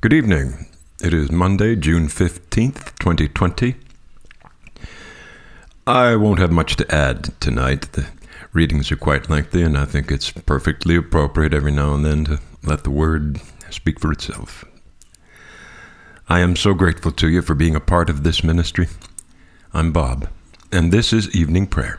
Good evening. It is Monday, June 15th, 2020. I won't have much to add tonight. The readings are quite lengthy, and I think it's perfectly appropriate every now and then to let the word speak for itself. I am so grateful to you for being a part of this ministry. I'm Bob, and this is Evening Prayer.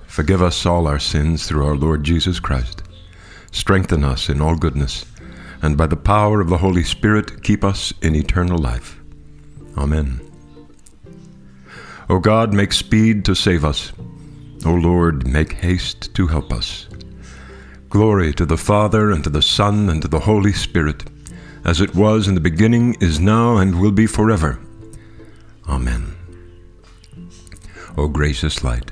Forgive us all our sins through our Lord Jesus Christ. Strengthen us in all goodness, and by the power of the Holy Spirit, keep us in eternal life. Amen. O God, make speed to save us. O Lord, make haste to help us. Glory to the Father, and to the Son, and to the Holy Spirit, as it was in the beginning, is now, and will be forever. Amen. O gracious light,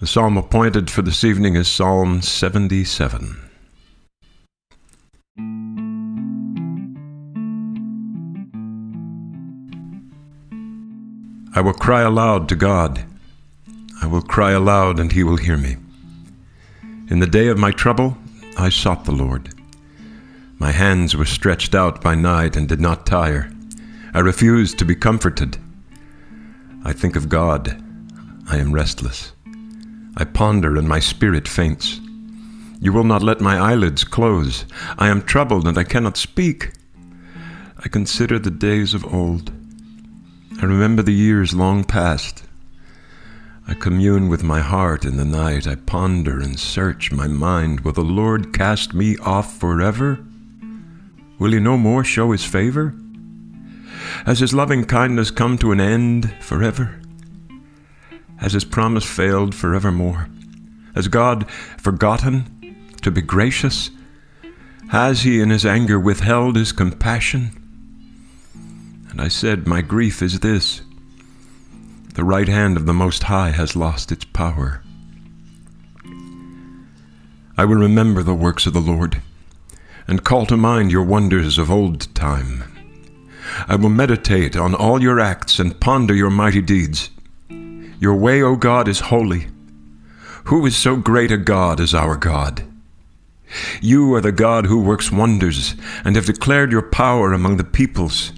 The psalm appointed for this evening is Psalm 77. I will cry aloud to God. I will cry aloud, and he will hear me. In the day of my trouble, I sought the Lord. My hands were stretched out by night and did not tire. I refused to be comforted. I think of God. I am restless. I ponder, and my spirit faints. You will not let my eyelids close. I am troubled, and I cannot speak. I consider the days of old. I remember the years long past. I commune with my heart in the night. I ponder and search my mind. Will the Lord cast me off forever? Will he no more show his favor? Has his loving kindness come to an end forever? Has his promise failed forevermore? Has God forgotten to be gracious? Has he in his anger withheld his compassion? And I said, My grief is this the right hand of the Most High has lost its power. I will remember the works of the Lord and call to mind your wonders of old time. I will meditate on all your acts and ponder your mighty deeds. Your way, O God, is holy. Who is so great a God as our God? You are the God who works wonders and have declared your power among the peoples.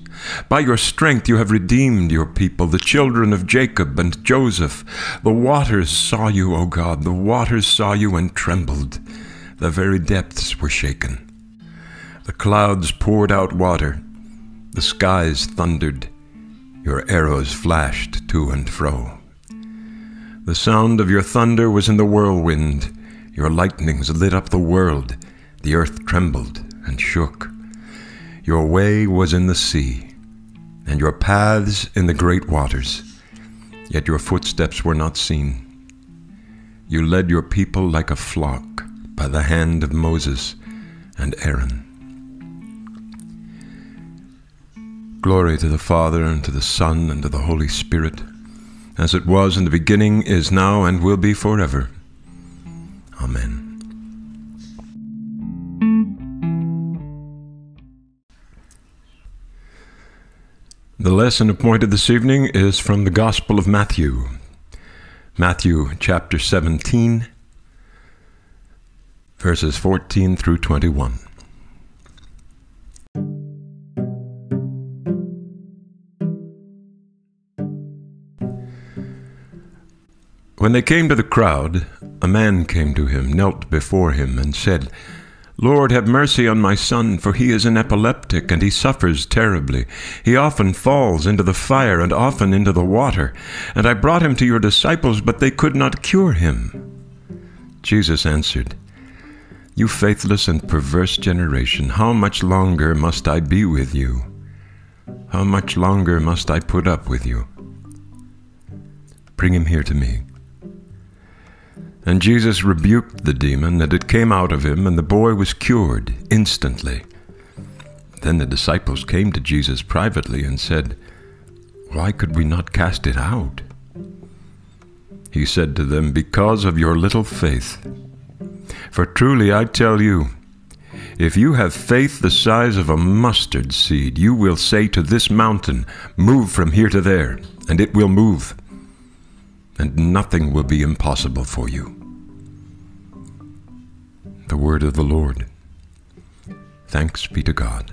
By your strength you have redeemed your people, the children of Jacob and Joseph. The waters saw you, O God, the waters saw you and trembled. The very depths were shaken. The clouds poured out water, the skies thundered, your arrows flashed to and fro. The sound of your thunder was in the whirlwind. Your lightnings lit up the world. The earth trembled and shook. Your way was in the sea, and your paths in the great waters. Yet your footsteps were not seen. You led your people like a flock by the hand of Moses and Aaron. Glory to the Father, and to the Son, and to the Holy Spirit as it was in the beginning, is now, and will be forever. Amen. The lesson appointed this evening is from the Gospel of Matthew, Matthew chapter 17, verses 14 through 21. When they came to the crowd, a man came to him, knelt before him, and said, Lord, have mercy on my son, for he is an epileptic, and he suffers terribly. He often falls into the fire, and often into the water. And I brought him to your disciples, but they could not cure him. Jesus answered, You faithless and perverse generation, how much longer must I be with you? How much longer must I put up with you? Bring him here to me. And Jesus rebuked the demon, and it came out of him, and the boy was cured instantly. Then the disciples came to Jesus privately and said, Why could we not cast it out? He said to them, Because of your little faith. For truly I tell you, if you have faith the size of a mustard seed, you will say to this mountain, Move from here to there, and it will move and nothing will be impossible for you. The word of the Lord. Thanks be to God.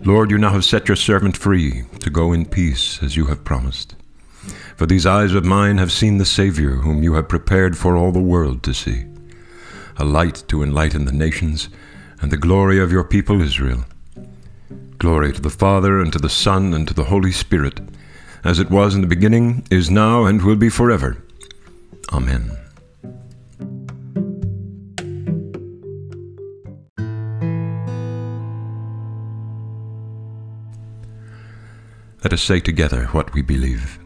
Lord, you now have set your servant free to go in peace as you have promised. For these eyes of mine have seen the Savior, whom you have prepared for all the world to see, a light to enlighten the nations, and the glory of your people Israel. Glory to the Father, and to the Son, and to the Holy Spirit as it was in the beginning, is now, and will be forever. Amen. Let us say together what we believe.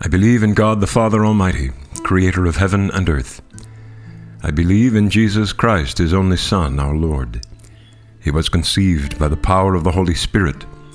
I believe in God the Father Almighty, creator of heaven and earth. I believe in Jesus Christ, his only Son, our Lord. He was conceived by the power of the Holy Spirit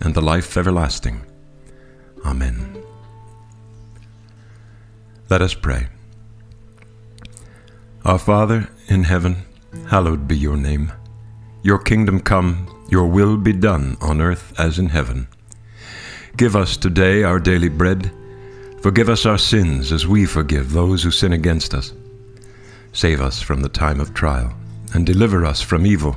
and the life everlasting. Amen. Let us pray. Our Father in heaven, hallowed be your name. Your kingdom come, your will be done on earth as in heaven. Give us today our daily bread. Forgive us our sins as we forgive those who sin against us. Save us from the time of trial, and deliver us from evil.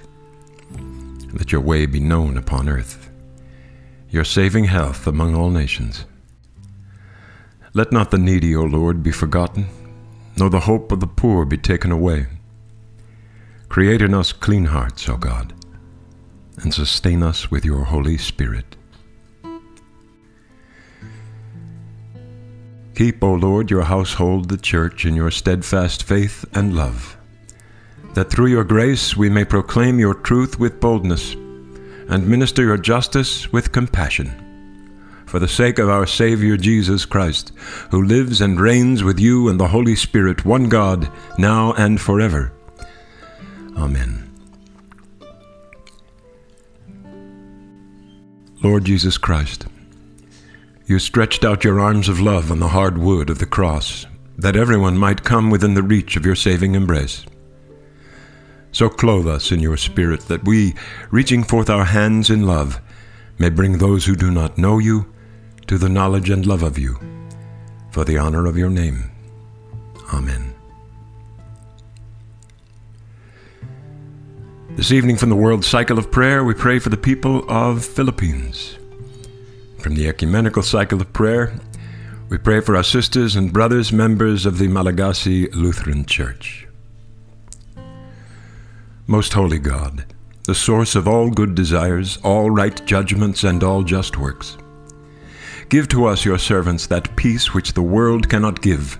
Let your way be known upon earth, your saving health among all nations. Let not the needy, O Lord, be forgotten, nor the hope of the poor be taken away. Create in us clean hearts, O God, and sustain us with your Holy Spirit. Keep, O Lord, your household, the church, in your steadfast faith and love, that through your grace we may proclaim your truth with boldness and minister your justice with compassion for the sake of our Savior Jesus Christ, who lives and reigns with you and the Holy Spirit, one God, now and forever. Amen. Lord Jesus Christ, you stretched out your arms of love on the hard wood of the cross, that everyone might come within the reach of your saving embrace. So clothe us in your Spirit, that we, reaching forth our hands in love, may bring those who do not know you to the knowledge and love of you, for the honor of your name. Amen. This evening from the World Cycle of Prayer, we pray for the people of Philippines. From the Ecumenical Cycle of Prayer, we pray for our sisters and brothers, members of the Malagasy Lutheran Church. Most Holy God, the source of all good desires, all right judgments, and all just works, give to us, your servants, that peace which the world cannot give,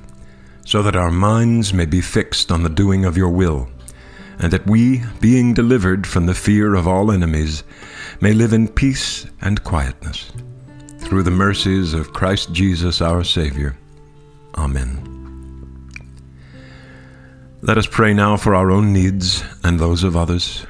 so that our minds may be fixed on the doing of your will and that we, being delivered from the fear of all enemies, may live in peace and quietness. Through the mercies of Christ Jesus our Savior. Amen. Let us pray now for our own needs and those of others.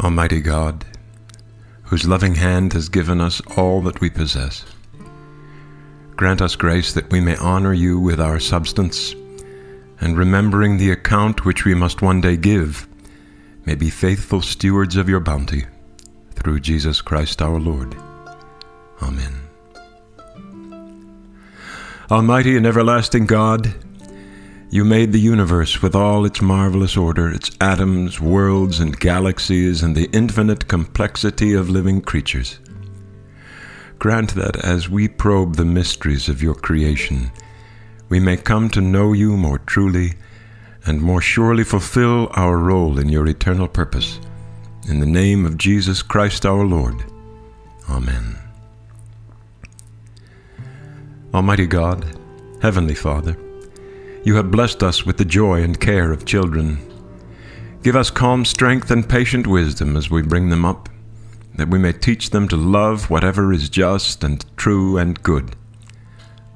Almighty God, whose loving hand has given us all that we possess, grant us grace that we may honor you with our substance, and remembering the account which we must one day give, may be faithful stewards of your bounty, through Jesus Christ our Lord. Amen. Almighty and everlasting God, you made the universe with all its marvelous order, its atoms, worlds, and galaxies, and the infinite complexity of living creatures. Grant that as we probe the mysteries of your creation, we may come to know you more truly and more surely fulfill our role in your eternal purpose. In the name of Jesus Christ our Lord. Amen. Almighty God, Heavenly Father, you have blessed us with the joy and care of children. Give us calm strength and patient wisdom as we bring them up, that we may teach them to love whatever is just and true and good,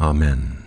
Amen.